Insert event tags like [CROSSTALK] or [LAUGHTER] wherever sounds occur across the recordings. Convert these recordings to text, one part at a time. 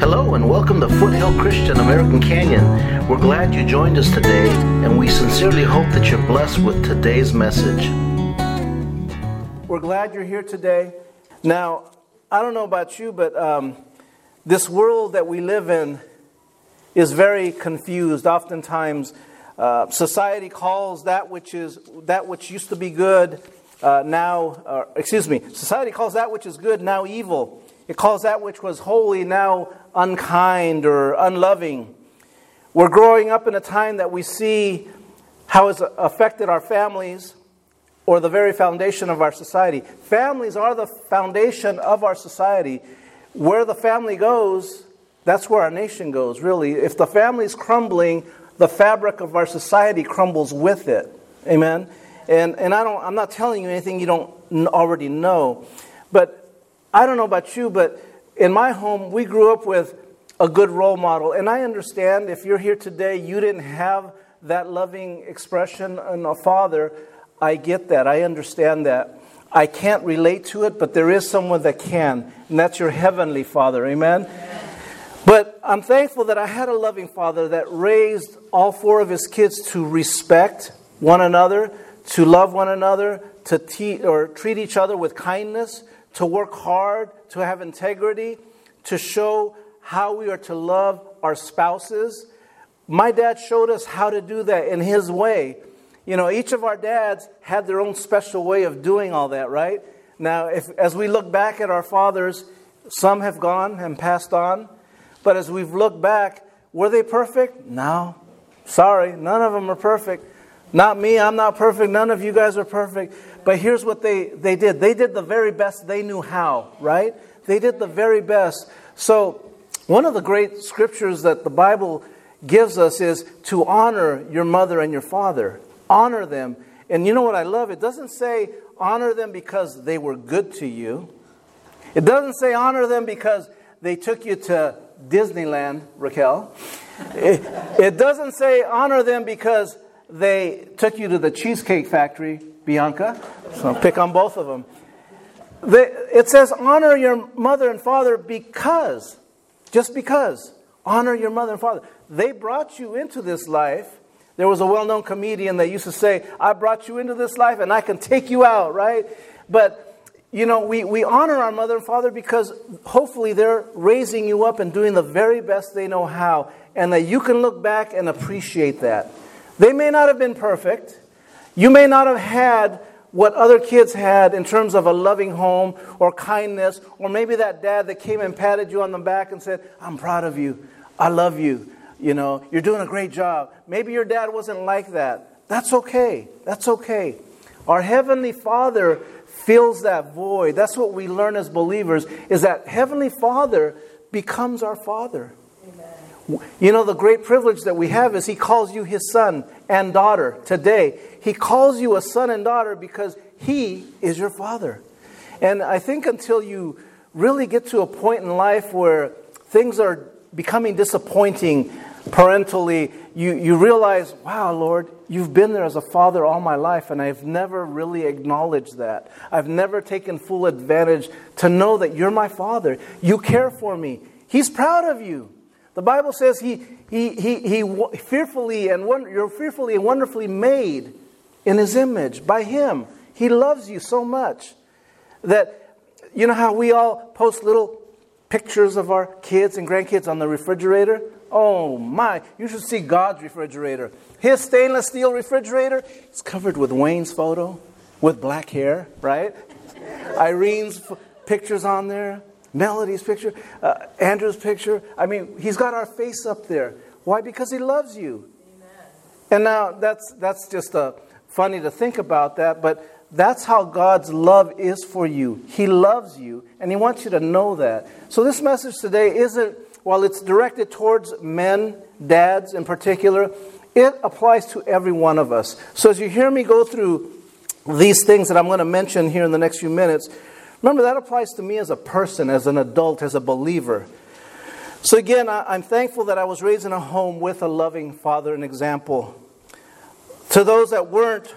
Hello and welcome to Foothill Christian American Canyon. We're glad you joined us today, and we sincerely hope that you're blessed with today's message. We're glad you're here today. Now, I don't know about you, but um, this world that we live in is very confused. Oftentimes, uh, society calls that which is that which used to be good uh, now, uh, excuse me, society calls that which is good now evil. It calls that which was holy now unkind or unloving. We're growing up in a time that we see how it's affected our families or the very foundation of our society. Families are the foundation of our society. Where the family goes, that's where our nation goes, really. If the family is crumbling, the fabric of our society crumbles with it. Amen. And, and I don't, I'm not telling you anything you don't already know. But I don't know about you, but in my home, we grew up with a good role model. And I understand if you're here today, you didn't have that loving expression in a father. I get that. I understand that. I can't relate to it, but there is someone that can, and that's your heavenly father. Amen? But I'm thankful that I had a loving father that raised all four of his kids to respect one another, to love one another, to te- or treat each other with kindness, to work hard, to have integrity, to show how we are to love our spouses. My dad showed us how to do that in his way. You know, each of our dads had their own special way of doing all that, right? Now, if, as we look back at our fathers, some have gone and passed on. But as we've looked back, were they perfect? No. Sorry, none of them are perfect. Not me, I'm not perfect. None of you guys are perfect. But here's what they, they did they did the very best they knew how, right? They did the very best. So, one of the great scriptures that the Bible gives us is to honor your mother and your father. Honor them. And you know what I love? It doesn't say honor them because they were good to you. It doesn't say honor them because they took you to Disneyland, Raquel. It, it doesn't say honor them because they took you to the Cheesecake Factory, Bianca. So pick on both of them. They, it says, honor your mother and father because, just because, honor your mother and father. They brought you into this life. There was a well known comedian that used to say, I brought you into this life and I can take you out, right? But you know, we, we honor our mother and father because hopefully they're raising you up and doing the very best they know how, and that you can look back and appreciate that. They may not have been perfect. You may not have had what other kids had in terms of a loving home or kindness, or maybe that dad that came and patted you on the back and said, I'm proud of you. I love you. You know, you're doing a great job. Maybe your dad wasn't like that. That's okay. That's okay. Our Heavenly Father fills that void. That's what we learn as believers is that Heavenly Father becomes our Father. You know, the great privilege that we have is He calls you His son and daughter today. He calls you a son and daughter because He is your Father. And I think until you really get to a point in life where things are becoming disappointing parentally, you, you realize, wow, Lord, you've been there as a father all my life, and I've never really acknowledged that. I've never taken full advantage to know that you're my father. You care for me. He's proud of you. The Bible says he, he, he, he fearfully and you're fearfully and wonderfully made in his image by him. He loves you so much that, you know how we all post little pictures of our kids and grandkids on the refrigerator? Oh my, you should see God's refrigerator. His stainless steel refrigerator is covered with Wayne's photo with black hair, right? Irene's f- pictures on there. Melody's picture, uh, Andrew's picture. I mean, he's got our face up there. Why? Because he loves you. Amen. And now that's that's just uh, funny to think about that, but that's how God's love is for you. He loves you, and He wants you to know that. So this message today isn't while it's directed towards men, dads in particular. It applies to every one of us. So as you hear me go through these things that I'm going to mention here in the next few minutes, Remember, that applies to me as a person, as an adult, as a believer. So, again, I, am thankful that I was raised in a home with a loving father and example. To those that weren't,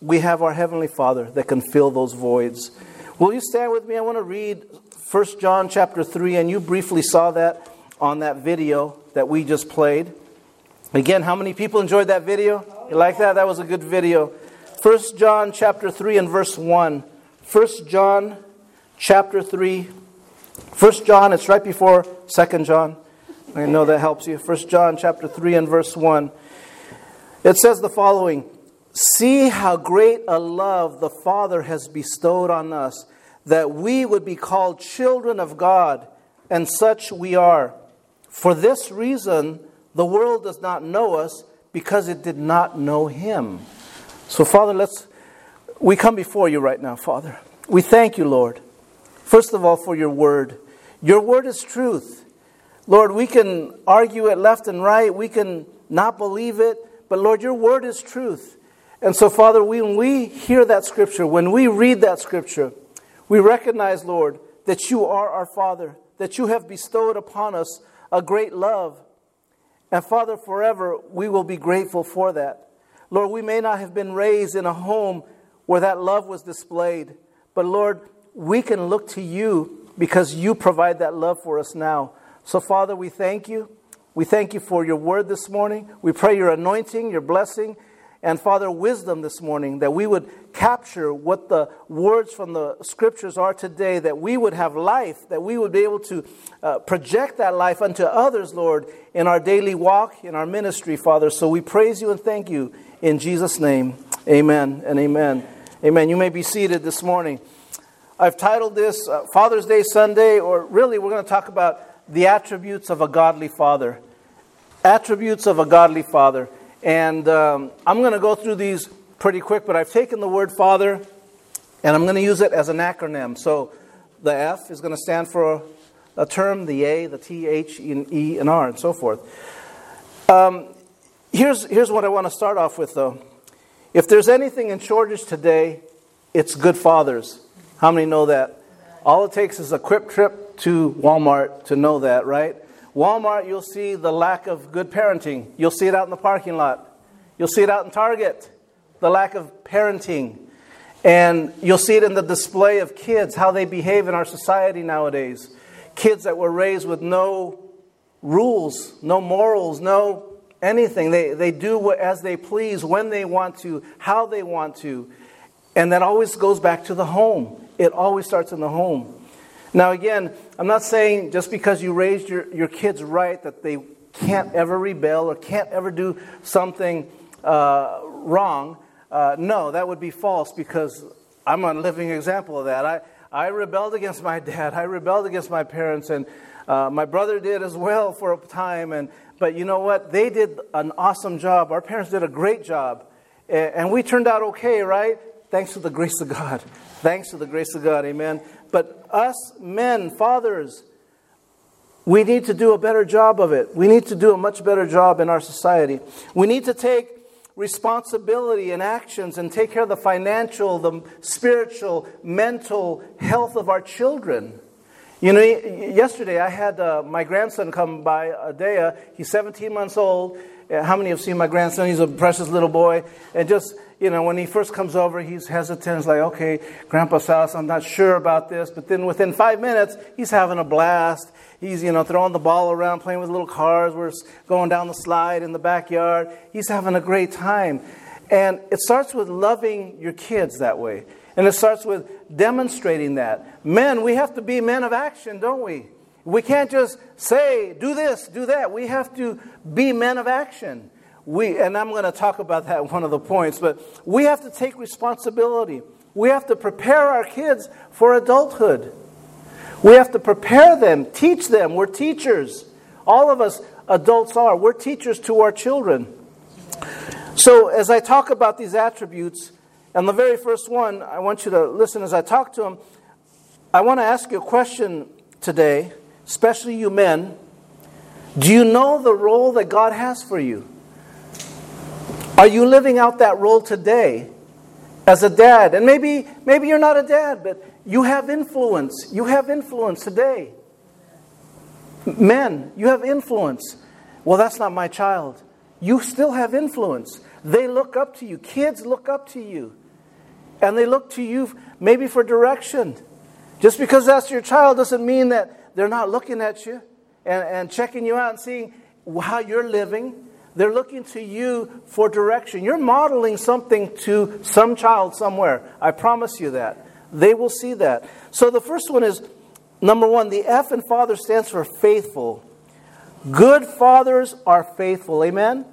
we have our Heavenly Father that can fill those voids. Will you stand with me? I want to read 1 John chapter 3, and you briefly saw that on that video that we just played. Again, how many people enjoyed that video? You like that? That was a good video. 1 John chapter 3 and verse 1. 1 John chapter 3. 1 John, it's right before 2 John. I know that helps you. 1 John chapter 3 and verse 1. It says the following See how great a love the Father has bestowed on us, that we would be called children of God, and such we are. For this reason, the world does not know us because it did not know Him. So, Father, let's we come before you right now, Father. We thank you, Lord. First of all, for your word. Your word is truth. Lord, we can argue it left and right. We can not believe it. But Lord, your word is truth. And so, Father, when we hear that scripture, when we read that scripture, we recognize, Lord, that you are our Father, that you have bestowed upon us a great love. And Father, forever we will be grateful for that. Lord, we may not have been raised in a home where that love was displayed, but Lord, we can look to you because you provide that love for us now. So, Father, we thank you. We thank you for your word this morning. We pray your anointing, your blessing and Father, wisdom this morning, that we would capture what the words from the scriptures are today, that we would have life, that we would be able to uh, project that life unto others, Lord, in our daily walk, in our ministry, Father. So we praise you and thank you in Jesus' name. Amen and amen. Amen. You may be seated this morning. I've titled this uh, Father's Day Sunday, or really, we're going to talk about the attributes of a godly father. Attributes of a godly father. And um, I'm going to go through these pretty quick, but I've taken the word Father and I'm going to use it as an acronym. So the F is going to stand for a, term, the A, the T, H, and E, and R, and so forth. Um, here's, here's what I want to start off with, though. If there's anything in shortage today, it's good fathers. How many know that? All it takes is a quick trip to Walmart to know that, right? Walmart, you'll see the lack of good parenting. You'll see it out in the parking lot. You'll see it out in Target, the lack of parenting. And you'll see it in the display of kids, how they behave in our society nowadays. Kids that were raised with no rules, no morals, no anything. They, they do what, as they please, when they want to, how they want to. And that always goes back to the home. It always starts in the home. Now, again, I'm not saying just because you raised your, your kids right that they can't ever rebel or can't ever do something uh, wrong. Uh, no, that would be false because I'm a living example of that. I, I rebelled against my dad, I rebelled against my parents, and uh, my brother did as well for a time. And, but you know what? They did an awesome job. Our parents did a great job. And we turned out okay, right? Thanks to the grace of God. Thanks to the grace of God, amen. But us men, fathers, we need to do a better job of it. We need to do a much better job in our society. We need to take responsibility and actions and take care of the financial, the spiritual, mental health of our children. You know, yesterday I had uh, my grandson come by, Adea. He's 17 months old. Uh, how many have seen my grandson? He's a precious little boy. And just you know, when he first comes over, he's hesitant. He's like, okay, Grandpa's house, I'm not sure about this. But then within five minutes, he's having a blast. He's, you know, throwing the ball around, playing with little cars. We're going down the slide in the backyard. He's having a great time. And it starts with loving your kids that way. And it starts with demonstrating that. Men, we have to be men of action, don't we? We can't just say, do this, do that. We have to be men of action we, and I'm going to talk about that [LAUGHS] one of the points, but we have to take responsibility. We have to prepare our kids for adulthood. We have to prepare them, teach them. We're teachers. All of us adults are. We're teachers to our children. So, as I talk about these attributes, and the very first one, I want you to listen as I talk to them. I want to ask you a question today, especially you men. Do you know the role that God has for you? Are you living out that role today as a dad? And maybe, maybe you're not a dad, but you have influence. You have influence today. Men, you have influence. Well, that's not my child. You still have influence. They look up to you. Kids look up to you. And they look to you maybe for direction. Just because that's your child doesn't mean that they're not looking at you. and, and checking you out and seeing how you're living. They're looking to you for direction. You're modeling something to some child somewhere. I promise you that. They will see that. So the first one is number one, the F in father stands for faithful. Good fathers are faithful. Amen?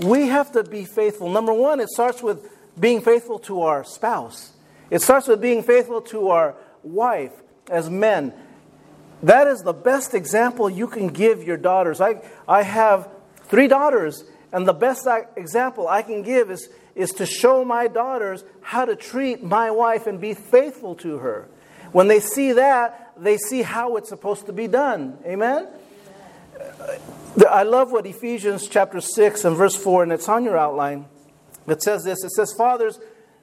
We have to be faithful. Number one, it starts with being faithful to our spouse, it starts with being faithful to our wife as men. That is the best example you can give your daughters. I, I have three daughters, and the best example I can give is, is to show my daughters how to treat my wife and be faithful to her. When they see that, they see how it's supposed to be done. Amen? I love what Ephesians chapter 6 and verse 4, and it's on your outline. It says this It says, Fathers,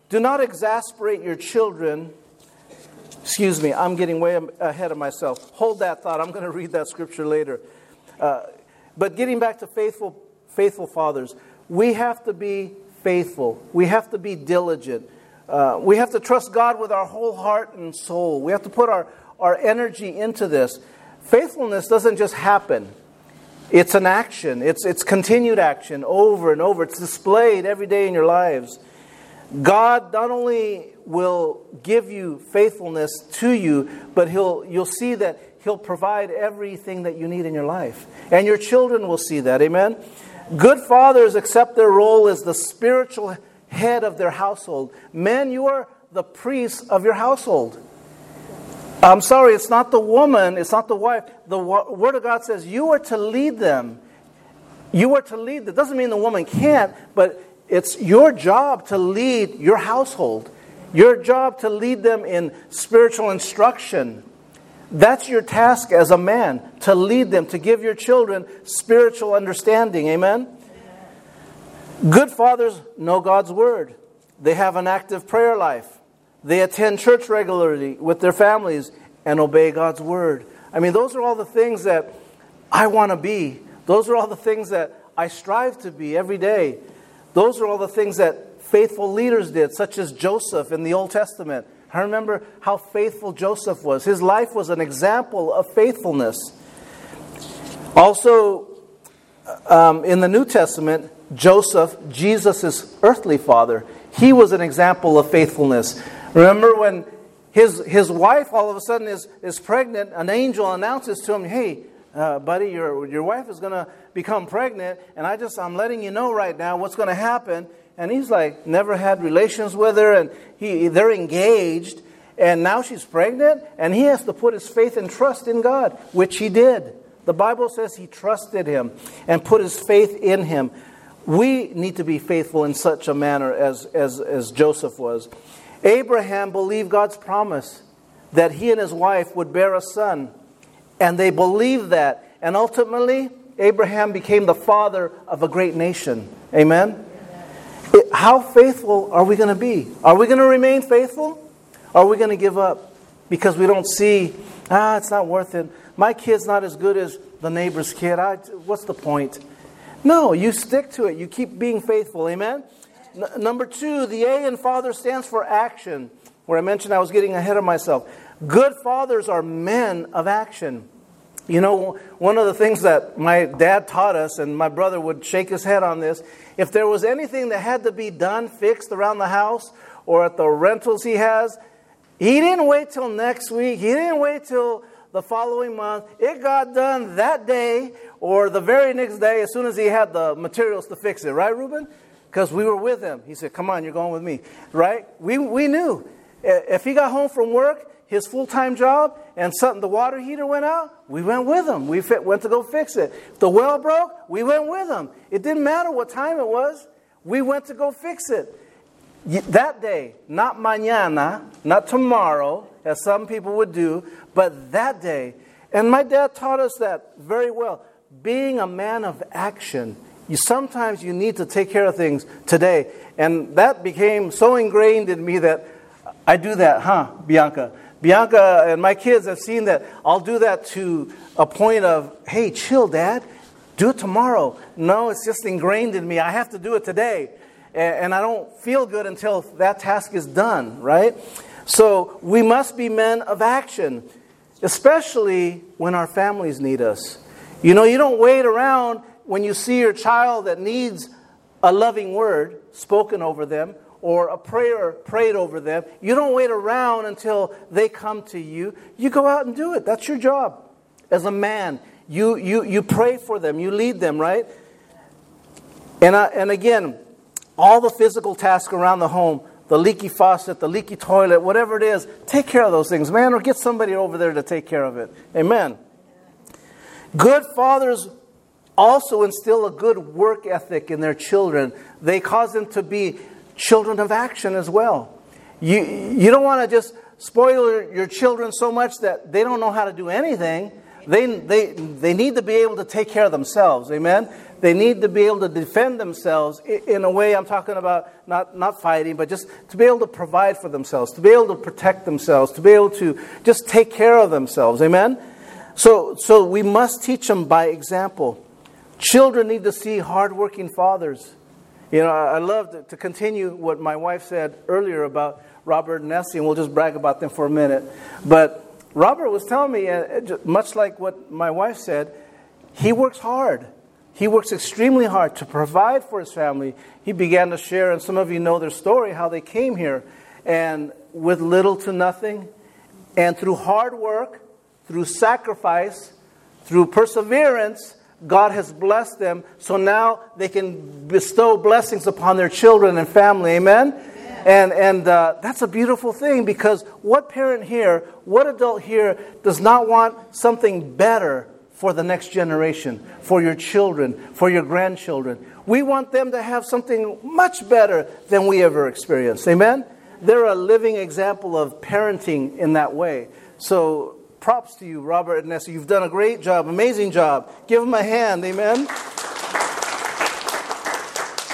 do not exasperate your children. Excuse me, I'm getting way ahead of myself. Hold that thought. I'm going to read that scripture later. Uh, but getting back to faithful, faithful fathers, we have to be faithful. We have to be diligent. Uh, we have to trust God with our whole heart and soul. We have to put our, our energy into this. Faithfulness doesn't just happen. It's an action. It's, it's continued action over and over. It's displayed every day in your lives. God not only will give you faithfulness to you, but he'll, you'll see that He'll provide everything that you need in your life. And your children will see that. Amen? Good fathers accept their role as the spiritual head of their household. Men, you are the priest of your household. I'm sorry, it's not the woman, it's not the wife. The Word of God says you are to lead them. You are to lead That Doesn't mean the woman can't, but it's your job to lead your household. Your job to lead them in spiritual instruction. That's your task as a man, to lead them, to give your children spiritual understanding. Amen? Good fathers know God's Word, they have an active prayer life. They attend church regularly with their families and obey God's word. I mean, those are all the things that I want to be. Those are all the things that I strive to be every day. Those are all the things that faithful leaders did, such as Joseph in the Old Testament. I remember how faithful Joseph was. His life was an example of faithfulness. Also, um, in the New Testament, Joseph, Jesus' earthly father, he was an example of faithfulness. Remember when his, his wife all of a sudden is, is pregnant, an angel announces to him, Hey, uh, buddy, your, your wife is going to become pregnant, and I just, I'm letting you know right now what's going to happen. And he's like, never had relations with her, and he, they're engaged, and now she's pregnant, and he has to put his faith and trust in God, which he did. The Bible says he trusted him and put his faith in him. We need to be faithful in such a manner as, as, as Joseph was. Abraham believed God's promise that he and his wife would bear a son, and they believed that. And ultimately, Abraham became the father of a great nation. Amen? It, how faithful are we going to be? Are we going to remain faithful? Are we going to give up because we don't see, ah, it's not worth it. My kid's not as good as the neighbor's kid. I, what's the point? No, you stick to it. You keep being faithful. Amen? N- number two, the A in father stands for action, where I mentioned I was getting ahead of myself. Good fathers are men of action. You know, one of the things that my dad taught us, and my brother would shake his head on this if there was anything that had to be done, fixed around the house or at the rentals he has, he didn't wait till next week. He didn't wait till the following month. It got done that day or the very next day as soon as he had the materials to fix it. Right, Ruben? because we were with him. He said, Come on, you're going with me. Right? We, we knew. If he got home from work, his full time job, and something, the water heater went out, we went with them. We fit, went to go fix it. If the well broke, we went with them. It didn't matter what time it was, we went to go fix it. That day, not mañana, not tomorrow, as some people would do, but that day. And my dad taught us that very well. Being a man of action you, sometimes you need to take care of things today. And that became so ingrained in me that I do that, huh, Bianca? Bianca and my kids have seen that I'll do that to a point of, hey, chill, dad, do it tomorrow. No, it's just ingrained in me. I have to do it today. And I don't feel good until that task is done, right? So we must be men of action, especially when our families need us. You know, you don't wait around when you see your child that needs a loving word spoken over them or a prayer prayed over them. You don't wait around until they come to you. You go out and do it. That's your job. As a man, you, you, you pray for them, you lead them, right? And, I, and again, all the physical tasks around the home, the leaky faucet, the leaky toilet, whatever it is, take care of those things, man, or get somebody over there to take care of it. Amen. Good fathers also instill a good work ethic in their children. They cause them to be children of action as well. You, you don't want to just spoil your children so much that they don't know how to do anything. They, they, they need to be able to take care of themselves. Amen? They need to be able to defend themselves in a way I'm talking about not, not fighting, but just to be able to provide for themselves, to be able to protect themselves, to be able to just take care of themselves. Amen? So, so we must teach them by example. Children need to see hardworking fathers. You know, I love to continue what my wife said earlier about Robert and Nessie, and we'll just brag about them for a minute. But Robert was telling me, uh, much like what my wife said, he works hard. He works extremely hard to provide for his family. He began to share, and some of you know their story, how they came here, and with little to nothing, and through hard work, through sacrifice, through perseverance, God has blessed them, so now they can bestow blessings upon their children and family. Amen? Amen. And, and uh, that's a beautiful thing because what parent here, what adult here does not want something better for the next generation, for your children, for your grandchildren? We want them to have something much better than we ever experienced. Amen? They're a living example of parenting in that way. So props to you, Robert and Nessa. You've done a great job, amazing job. Give them a hand, amen.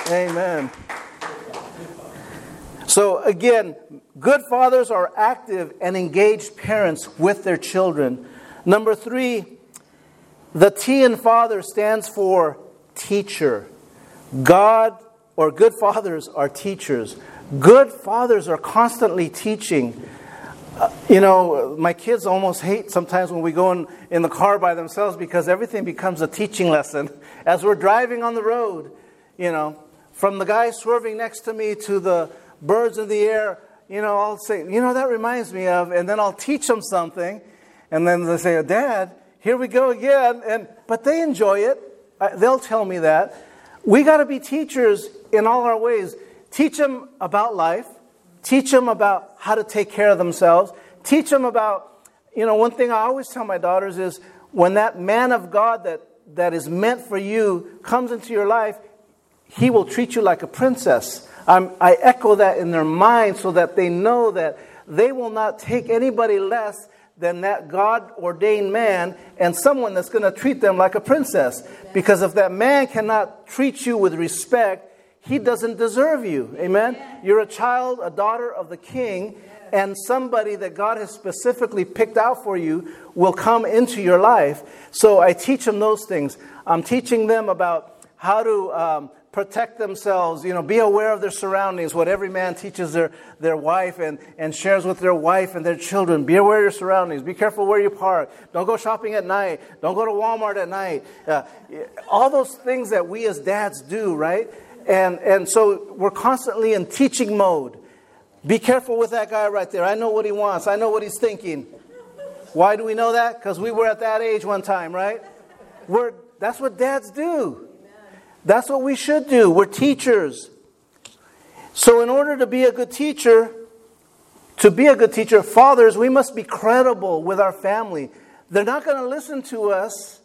Amen. So, again, good fathers are active and engaged parents with their children. Number three, the T in father stands for teacher. God or good fathers are teachers. Good fathers are constantly teaching Uh, you know, my kids almost hate sometimes when we go in, in the car by themselves because everything becomes a teaching lesson. [LAUGHS] As we're driving on the road, you know, from the guy swerving next to me to the birds in the air, you know, I'll say, you know, that reminds me of, and then I'll teach them something, and then they say, Dad, here we go again. And but they enjoy it. They'll tell me that. We got to be teachers in all our ways. Teach them about life Teach them about how to take care of themselves. Teach them about, you know, one thing I always tell my daughters is when that man of God that, that is meant for you comes into your life, he will treat you like a princess. I'm, I echo that in their mind so that they know that they will not take anybody less than that God ordained man and someone that's going to treat them like a princess. Because if that man cannot treat you with respect, he doesn't deserve you. Amen? You're a child, a daughter of the king, and somebody that God has specifically picked out for you will come into your life. So I teach them those things. I'm teaching them about how to um, protect themselves, you know, be aware of their surroundings, what every man teaches their, their wife and, and shares with their wife and their children. Be aware of your surroundings. Be careful where you park. Don't go shopping at night. Don't go to Walmart at night. Uh, all those things that we as dads do, right? And, and so we're constantly in teaching mode. Be careful with that guy right there. I know what he wants, I know what he's thinking. Why do we know that? Because we were at that age one time, right? We're, that's what dads do. That's what we should do. We're teachers. So, in order to be a good teacher, to be a good teacher, fathers, we must be credible with our family. They're not going to listen to us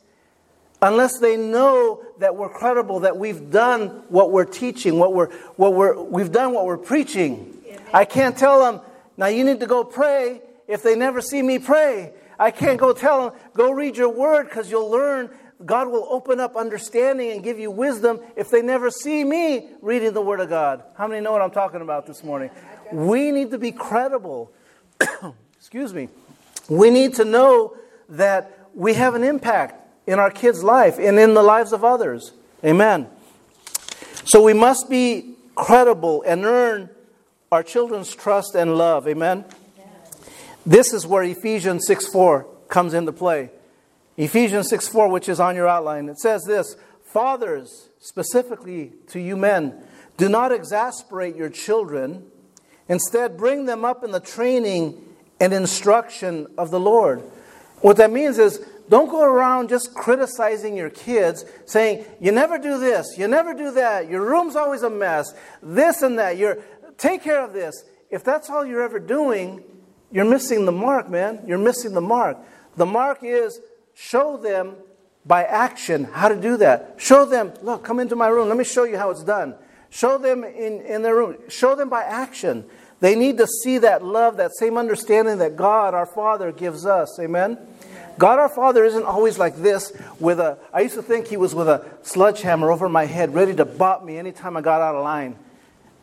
unless they know that we're credible, that we've done what we're teaching, what we're, what we're, we've done what we're preaching. I can't tell them, now you need to go pray if they never see me pray. I can't go tell them, go read your word because you'll learn. God will open up understanding and give you wisdom if they never see me reading the word of God. How many know what I'm talking about this morning? We need to be credible. [COUGHS] Excuse me. We need to know that we have an impact in our kids' life and in the lives of others. Amen. So we must be credible and earn our children's trust and love. Amen. This is where Ephesians 6 4 comes into play. Ephesians 6 4, which is on your outline, it says this Fathers, specifically to you men, do not exasperate your children. Instead, bring them up in the training and instruction of the Lord. What that means is don't go around just criticizing your kids, saying, You never do this, you never do that, your room's always a mess, this and that, you're, take care of this. If that's all you're ever doing, you're missing the mark, man. You're missing the mark. The mark is show them by action how to do that. Show them, look, come into my room. Let me show you how it's done. Show them in, in their room. Show them by action. They need to see that love, that same understanding that God, our Father, gives us. Amen? God our Father isn't always like this with a, I used to think He was with a sledgehammer over my head, ready to bop me anytime I got out of line.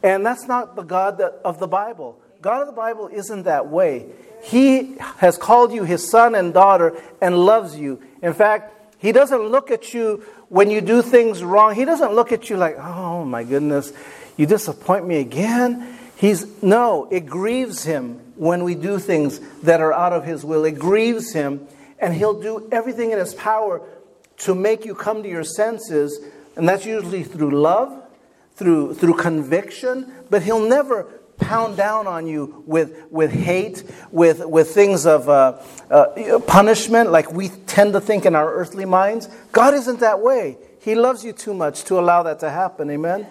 And that's not the God of the Bible. God of the Bible isn't that way. He has called you his son and daughter and loves you. In fact, he doesn't look at you when you do things wrong. He doesn't look at you like, oh my goodness, you disappoint me again. He's no, it grieves him when we do things that are out of his will. It grieves him, and he'll do everything in his power to make you come to your senses, and that's usually through love, through through conviction, but he'll never pound down on you with, with hate, with, with things of uh, uh, punishment, like we tend to think in our earthly minds. God isn't that way. He loves you too much to allow that to happen. Amen?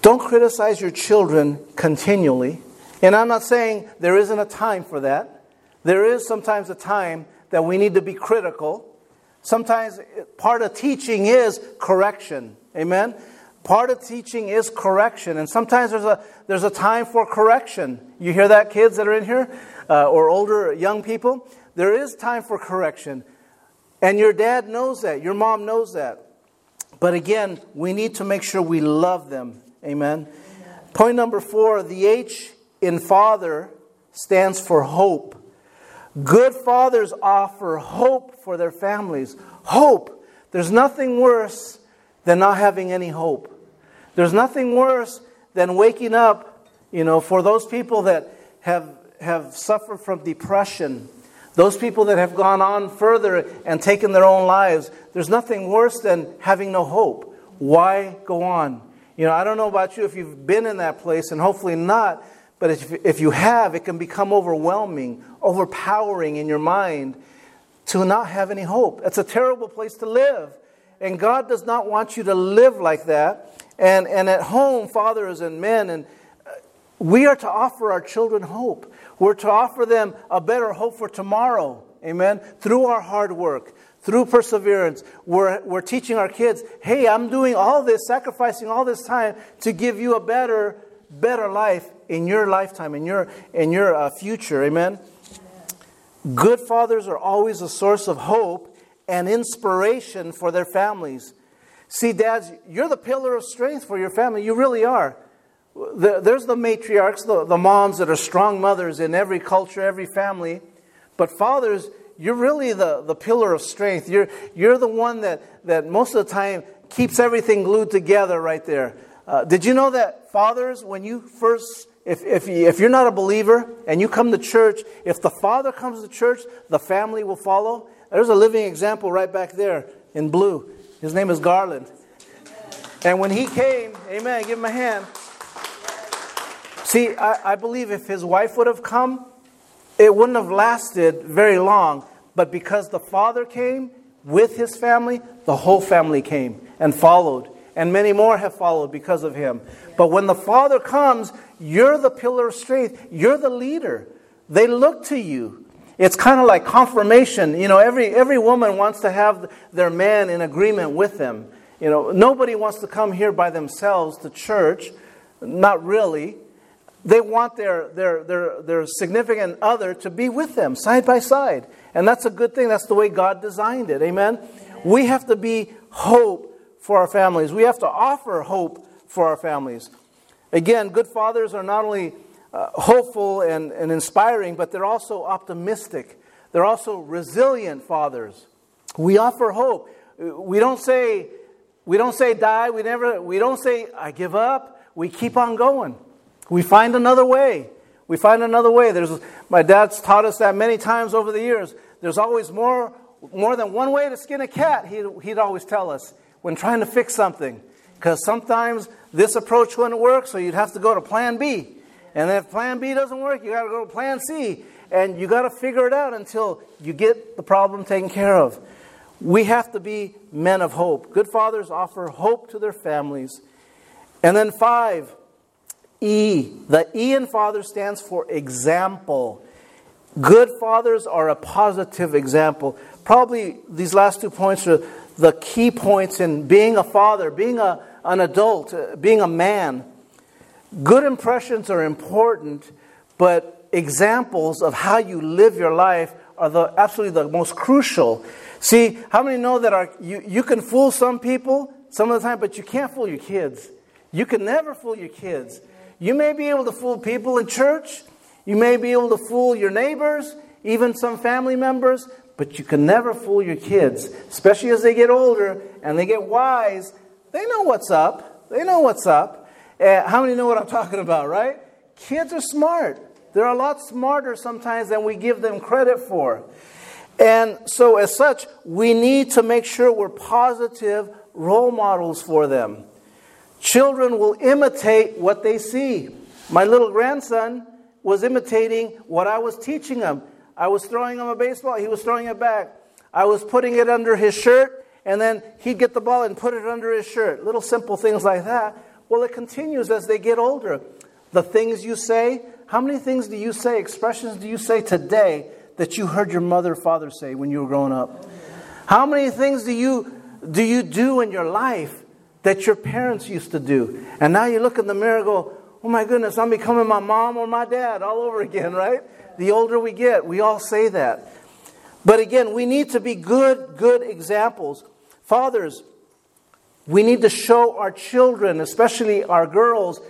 Don't criticize your children continually. And I'm not saying there isn't a time for that. There is sometimes a time that we need to be critical. Sometimes part of teaching is correction. Amen? Part of teaching is correction, and sometimes there's a, there's a time for correction. You hear that, kids that are in here, uh, or older young people? There is time for correction. And your dad knows that, your mom knows that. But again, we need to make sure we love them. Amen. Amen. Point number four the H in father stands for hope. Good fathers offer hope for their families. Hope. There's nothing worse than not having any hope. There's nothing worse than waking up, you know, for those people that have, have suffered from depression, those people that have gone on further and taken their own lives. There's nothing worse than having no hope. Why go on? You know, I don't know about you if you've been in that place, and hopefully not, but if, if you have, it can become overwhelming, overpowering in your mind to not have any hope. It's a terrible place to live. And God does not want you to live like that. And, and at home, fathers and men, and uh, we are to offer our children hope. We're to offer them a better hope for tomorrow. Amen. Through our hard work, through perseverance, we're, we're teaching our kids, hey, I'm doing all this, sacrificing all this time to give you a better, better life in your lifetime, in your, in your uh, future. Amen. Good fathers are always a source of hope and inspiration for their families. See, dads, you're the pillar of strength for your family. You really are. There's the matriarchs, the, the moms that are strong mothers in every culture, every family. But fathers, you're really the, the pillar of strength. You're, you're the one that, that most of the time keeps everything glued together right there. Uh, did you know that fathers, when you first, if, if, if you're not a believer and you come to church, if the father comes to church, the family will follow? There's a living example right back there in blue. His name is Garland. And when he came, amen, give him a hand. See, I, I believe if his wife would have come, it wouldn't have lasted very long. But because the father came with his family, the whole family came and followed. And many more have followed because of him. But when the father comes, you're the pillar of strength, you're the leader. They look to you. It's kind of like confirmation. You know, every, every woman wants to have their man in agreement with them. You know, nobody wants to come here by themselves to church. Not really. They want their, their, their, their significant other to be with them side by side. And that's a good thing. That's the way God designed it. Amen? We have to be hope for our families. We have to offer hope for our families. Again, good fathers are not only uh, hopeful and, and inspiring, but they're also optimistic. They're also resilient fathers. We offer hope. We don't say, we don't say die. We never, we don't say I give up. We keep on going. We find another way. We find another way. There's, my dad's taught us that many times over the years. there's always more, more than one way to skin a cat, he'd, he'd always tell us when trying to fix something. Because sometimes this approach wouldn't work, so you'd have to go to plan B. And if plan B doesn't work, you got to go to plan C. And you got to figure it out until you get the problem taken care of. We have to be men of hope. Good fathers offer hope to their families. And then five, E. The E in father stands for example. Good fathers are a positive example. Probably these last two points are the key points in being a father, being a, an adult, uh, being a man. Good impressions are important, but examples of how you live your life are the, absolutely the most crucial. See, how many know that our, you, you can fool some people some of the time, but you can't fool your kids? You can never fool your kids. You may be able to fool people in church, you may be able to fool your neighbors, even some family members, but you can never fool your kids, especially as they get older and they get wise. They know what's up. They know what's up. Uh, how many know what I'm [LAUGHS] talking about, right? Kids are smart. They're a lot smarter sometimes than we give them credit for. And so, as such, we need to make sure we're positive role models for them. Children will imitate what they see. My little grandson was imitating what I was teaching him. I was throwing him a baseball, he was throwing it back. I was putting it under his shirt, and then he'd get the ball and put it under his shirt. Little simple things like that. Well, it continues as they get older. The things you say, how many things do you say, expressions do you say today that you heard your mother or father say when you were growing up? How many things do you do you do in your life that your parents used to do? And now you look in the mirror and go, oh my goodness, I'm becoming my mom or my dad all over again, right? The older we get, we all say that. But again, we need to be good, good examples. Fathers, we need to show our children, especially our girls,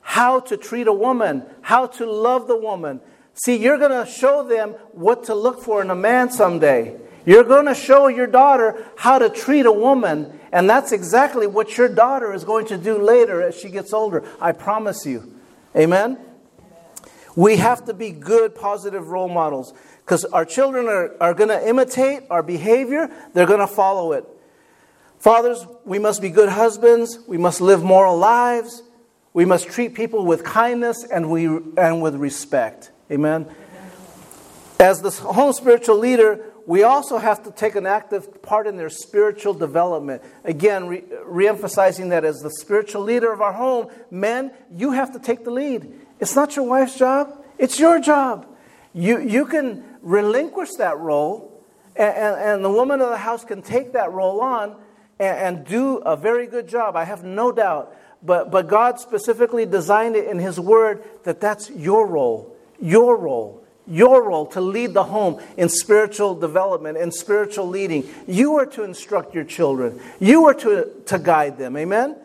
how to treat a woman, how to love the woman. See, you're going to show them what to look for in a man someday. You're going to show your daughter how to treat a woman, and that's exactly what your daughter is going to do later as she gets older. I promise you. Amen? We have to be good, positive role models because our children are, are going to imitate our behavior, they're going to follow it. Fathers, we must be good husbands, we must live moral lives, we must treat people with kindness and, we, and with respect. Amen? As the home spiritual leader, we also have to take an active part in their spiritual development. Again, re emphasizing that as the spiritual leader of our home, men, you have to take the lead. It's not your wife's job, it's your job. You, you can relinquish that role, and, and, and the woman of the house can take that role on and, and do a very good job. I have no doubt. But, but God specifically designed it in His Word that that's your role, your role your role to lead the home in spiritual development and spiritual leading. You are to instruct your children. You are to, to guide them. Amen?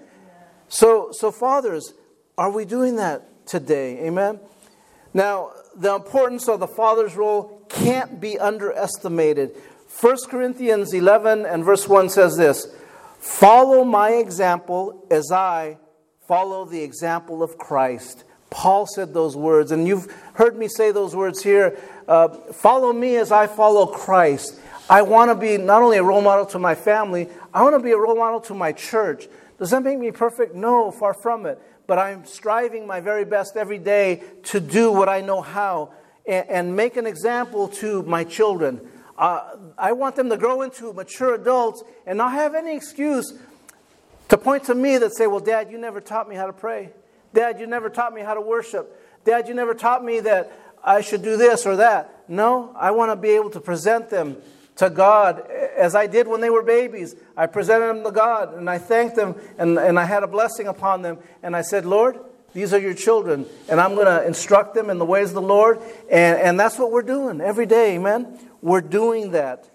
So, so, fathers, are we doing that today? Amen? Now, the importance of the father's role can't be underestimated. 1 Corinthians 11 and verse 1 says this Follow my example as I follow the example of Christ. Paul said those words, and you've heard me say those words here. Uh, follow me as I follow Christ. I want to be not only a role model to my family, I want to be a role model to my church. Does that make me perfect? No, far from it. But I'm striving my very best every day to do what I know how and, and make an example to my children. Uh, I want them to grow into mature adults and not have any excuse to point to me that say, Well, Dad, you never taught me how to pray. Dad, you never taught me how to worship. Dad, you never taught me that I should do this or that. No, I want to be able to present them to God as I did when they were babies. I presented them to God and I thanked them and, and I had a blessing upon them. And I said, Lord, these are your children, and I'm going to instruct them in the ways of the Lord. And, and that's what we're doing every day, amen? We're doing that.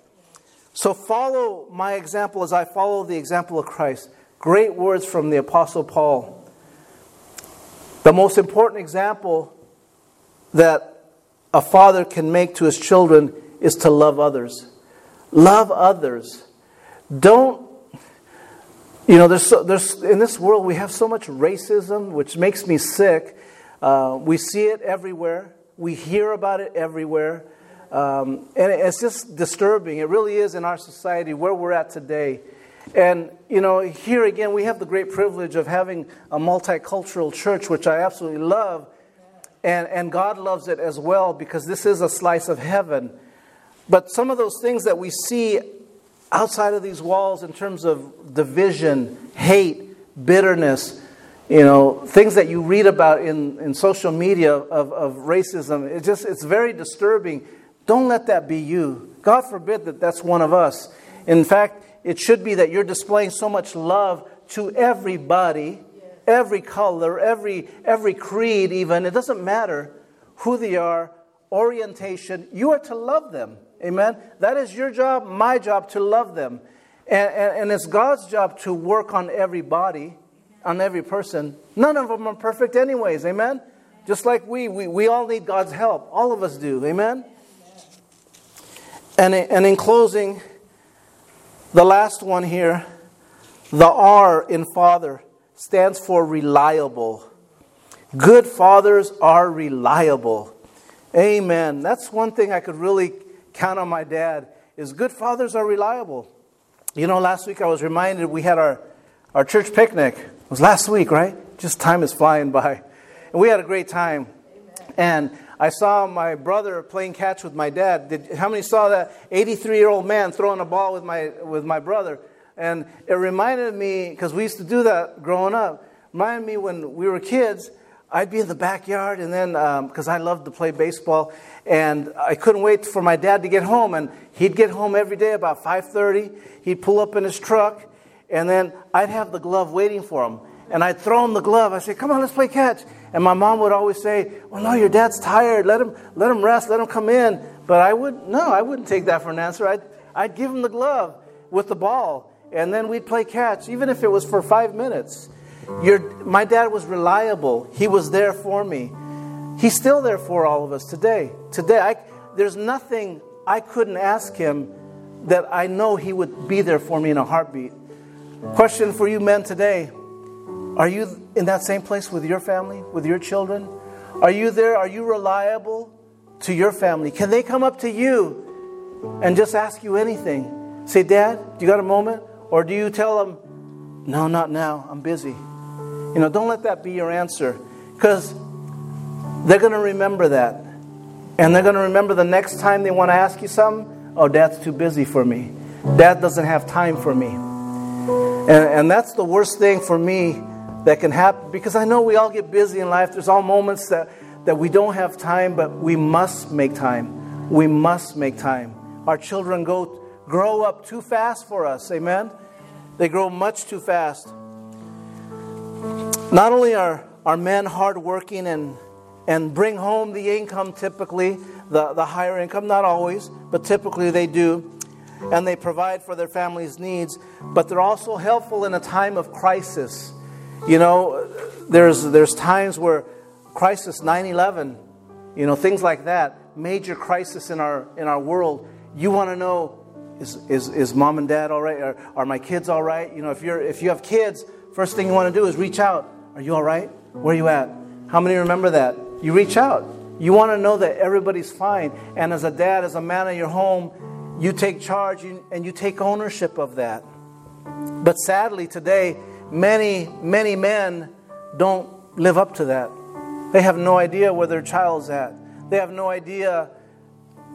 So follow my example as I follow the example of Christ. Great words from the Apostle Paul. The most important example that a father can make to his children is to love others. Love others. Don't, you know, there's, so, there's in this world we have so much racism, which makes me sick. Uh, we see it everywhere. We hear about it everywhere. Um, and it's just disturbing. It really is in our society where we're at today. And, you know, here again, we have the great privilege of having a multicultural church, which I absolutely love. And, and God loves it as well because this is a slice of heaven. But some of those things that we see outside of these walls in terms of division, hate, bitterness, you know, things that you read about in, in social media of, of racism, it just, it's very disturbing. Don't let that be you. God forbid that that's one of us. In fact, it should be that you're displaying so much love to everybody, every color, every, every creed, even. It doesn't matter who they are, orientation. You are to love them. Amen? That is your job, my job, to love them. And, and, and it's God's job to work on everybody, on every person. None of them are perfect, anyways. Amen? Just like we, we, we all need God's help. All of us do. Amen? And, and in closing, the last one here, the R in father stands for reliable. Good fathers are reliable. Amen. That's one thing I could really count on my dad is good fathers are reliable. You know, last week I was reminded we had our, our church picnic. It was last week, right? Just time is flying by. And we had a great time. And I saw my brother playing catch with my dad. Did, how many saw that 83 year old man throwing a ball with my, with my brother? And it reminded me, because we used to do that growing up, reminded me when we were kids, I'd be in the backyard, and then, because um, I loved to play baseball, and I couldn't wait for my dad to get home. And he'd get home every day about 5:30. He'd pull up in his truck, and then I'd have the glove waiting for him. And I'd throw him the glove. I say, "Come on, let's play catch." And my mom would always say, "Well, no, your dad's tired. Let him let him rest. Let him come in." But I would no, I wouldn't take that for an answer. I'd I'd give him the glove with the ball, and then we'd play catch, even if it was for five minutes. Your, my dad was reliable. He was there for me. He's still there for all of us today. Today, I, there's nothing I couldn't ask him that I know he would be there for me in a heartbeat. Question for you men today Are you in that same place with your family, with your children? Are you there? Are you reliable to your family? Can they come up to you and just ask you anything? Say, Dad, do you got a moment? Or do you tell them, No, not now, I'm busy? You know, don't let that be your answer because they're going to remember that. And they're going to remember the next time they want to ask you something, oh, dad's too busy for me. Dad doesn't have time for me. And, and that's the worst thing for me that can happen because I know we all get busy in life. There's all moments that, that we don't have time, but we must make time. We must make time. Our children go grow up too fast for us. Amen? They grow much too fast. Not only are, are men hardworking and and bring home the income typically, the, the higher income, not always, but typically they do. And they provide for their family's needs, but they're also helpful in a time of crisis. You know, there's, there's times where crisis, 9 11, you know, things like that, major crisis in our, in our world. You want to know is, is, is mom and dad all right? Are, are my kids all right? You know, if, you're, if you have kids, first thing you want to do is reach out. Are you all right? Where are you at? How many remember that? You reach out. You want to know that everybody's fine. And as a dad, as a man of your home, you take charge and you take ownership of that. But sadly, today, many, many men don't live up to that. They have no idea where their child's at, they have no idea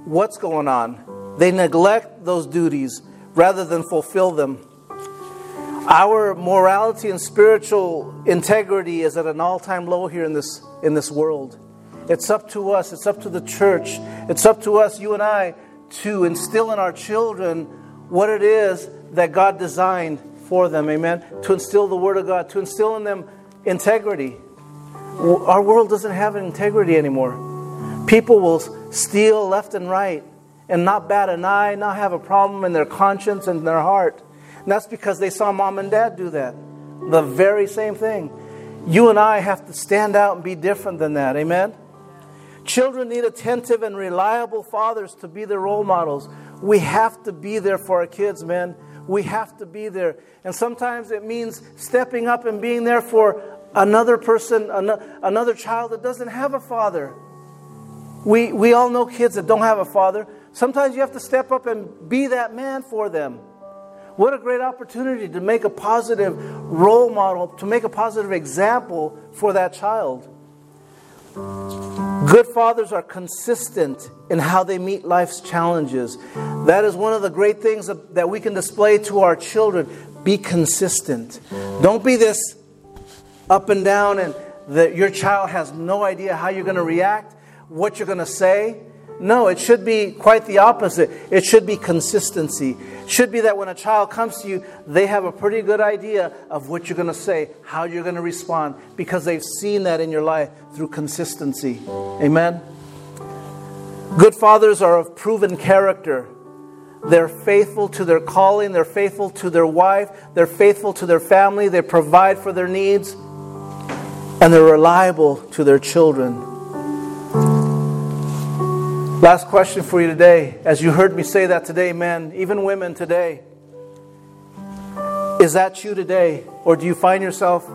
what's going on. They neglect those duties rather than fulfill them. Our morality and spiritual integrity is at an all time low here in this, in this world. It's up to us, it's up to the church, it's up to us, you and I, to instill in our children what it is that God designed for them. Amen. To instill the Word of God, to instill in them integrity. Our world doesn't have integrity anymore. People will steal left and right and not bat an eye, not have a problem in their conscience and their heart. And that's because they saw mom and dad do that. The very same thing. You and I have to stand out and be different than that. Amen? Children need attentive and reliable fathers to be their role models. We have to be there for our kids, man. We have to be there. And sometimes it means stepping up and being there for another person, another child that doesn't have a father. We, we all know kids that don't have a father. Sometimes you have to step up and be that man for them. What a great opportunity to make a positive role model, to make a positive example for that child. Good fathers are consistent in how they meet life's challenges. That is one of the great things that we can display to our children. Be consistent. Don't be this up and down and that your child has no idea how you're going to react, what you're going to say. No, it should be quite the opposite. It should be consistency. Should be that when a child comes to you, they have a pretty good idea of what you're going to say, how you're going to respond, because they've seen that in your life through consistency. Amen. Good fathers are of proven character. They're faithful to their calling, they're faithful to their wife, they're faithful to their family, they provide for their needs, and they're reliable to their children. Last question for you today. As you heard me say that today, men, even women today, is that you today? Or do you find yourself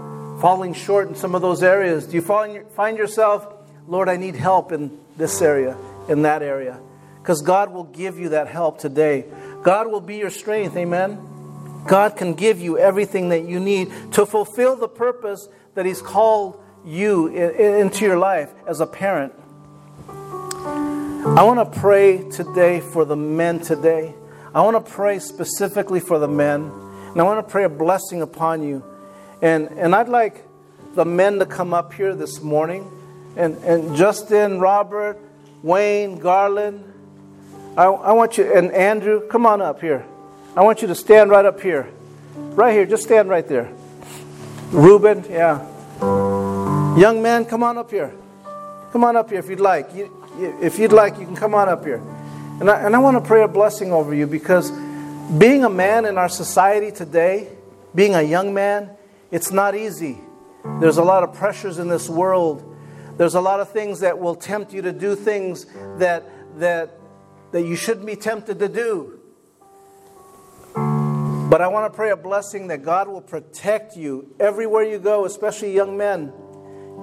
falling short in some of those areas? Do you find yourself, Lord, I need help in this area, in that area? Because God will give you that help today. God will be your strength, amen? God can give you everything that you need to fulfill the purpose that He's called you into your life as a parent. I want to pray today for the men today. I want to pray specifically for the men. And I want to pray a blessing upon you. And, and I'd like the men to come up here this morning. And, and Justin, Robert, Wayne, Garland, I, I want you, and Andrew, come on up here. I want you to stand right up here. Right here, just stand right there. Reuben, yeah. Young man, come on up here. Come on up here if you'd like. You, if you'd like, you can come on up here. And I, and I want to pray a blessing over you because being a man in our society today, being a young man, it's not easy. There's a lot of pressures in this world. There's a lot of things that will tempt you to do things that, that, that you shouldn't be tempted to do. But I want to pray a blessing that God will protect you everywhere you go, especially young men.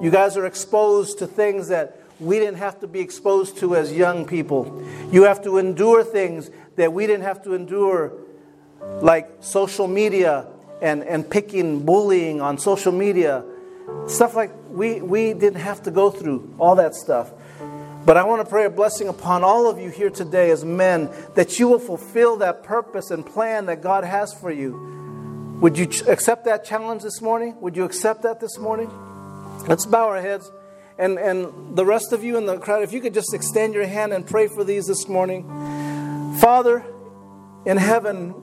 You guys are exposed to things that we didn't have to be exposed to as young people. You have to endure things that we didn't have to endure, like social media and, and picking bullying on social media. Stuff like we, we didn't have to go through, all that stuff. But I want to pray a blessing upon all of you here today as men that you will fulfill that purpose and plan that God has for you. Would you accept that challenge this morning? Would you accept that this morning? Let's bow our heads. And, and the rest of you in the crowd, if you could just extend your hand and pray for these this morning. Father in heaven,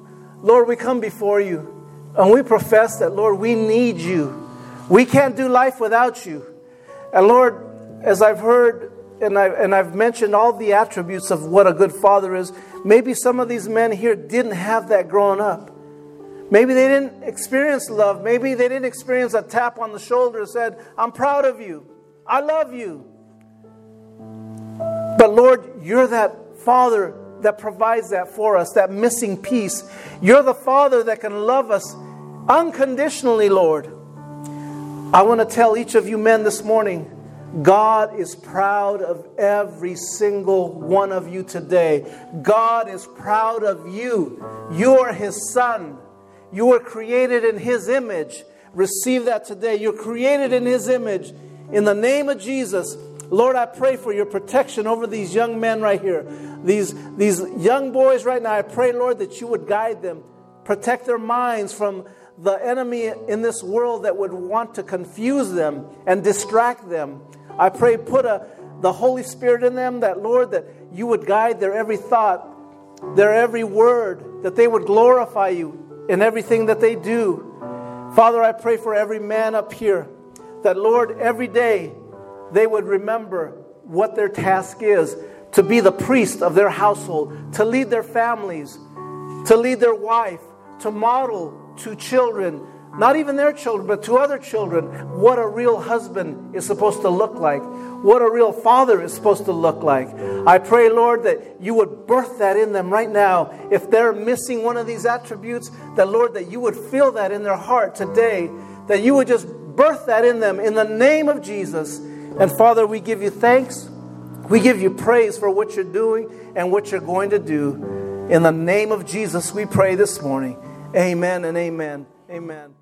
Lord, we come before you and we profess that, Lord, we need you. We can't do life without you. And Lord, as I've heard and, I, and I've mentioned all the attributes of what a good father is, maybe some of these men here didn't have that growing up. Maybe they didn't experience love. Maybe they didn't experience a tap on the shoulder and said, I'm proud of you. I love you. But Lord, you're that Father that provides that for us, that missing piece. You're the Father that can love us unconditionally, Lord. I want to tell each of you men this morning God is proud of every single one of you today. God is proud of you. You are His Son. You were created in His image. Receive that today. You're created in His image. In the name of Jesus, Lord, I pray for your protection over these young men right here. These, these young boys right now, I pray, Lord, that you would guide them, protect their minds from the enemy in this world that would want to confuse them and distract them. I pray, put a, the Holy Spirit in them, that, Lord, that you would guide their every thought, their every word, that they would glorify you in everything that they do. Father, I pray for every man up here that, Lord, every day they would remember what their task is to be the priest of their household, to lead their families, to lead their wife, to model to children, not even their children, but to other children, what a real husband is supposed to look like, what a real father is supposed to look like. I pray, Lord, that you would birth that in them right now. If they're missing one of these attributes, that, Lord, that you would feel that in their heart today, that you would just birth that in them in the name of Jesus. And Father, we give you thanks. We give you praise for what you're doing and what you're going to do. In the name of Jesus, we pray this morning. Amen and amen. Amen.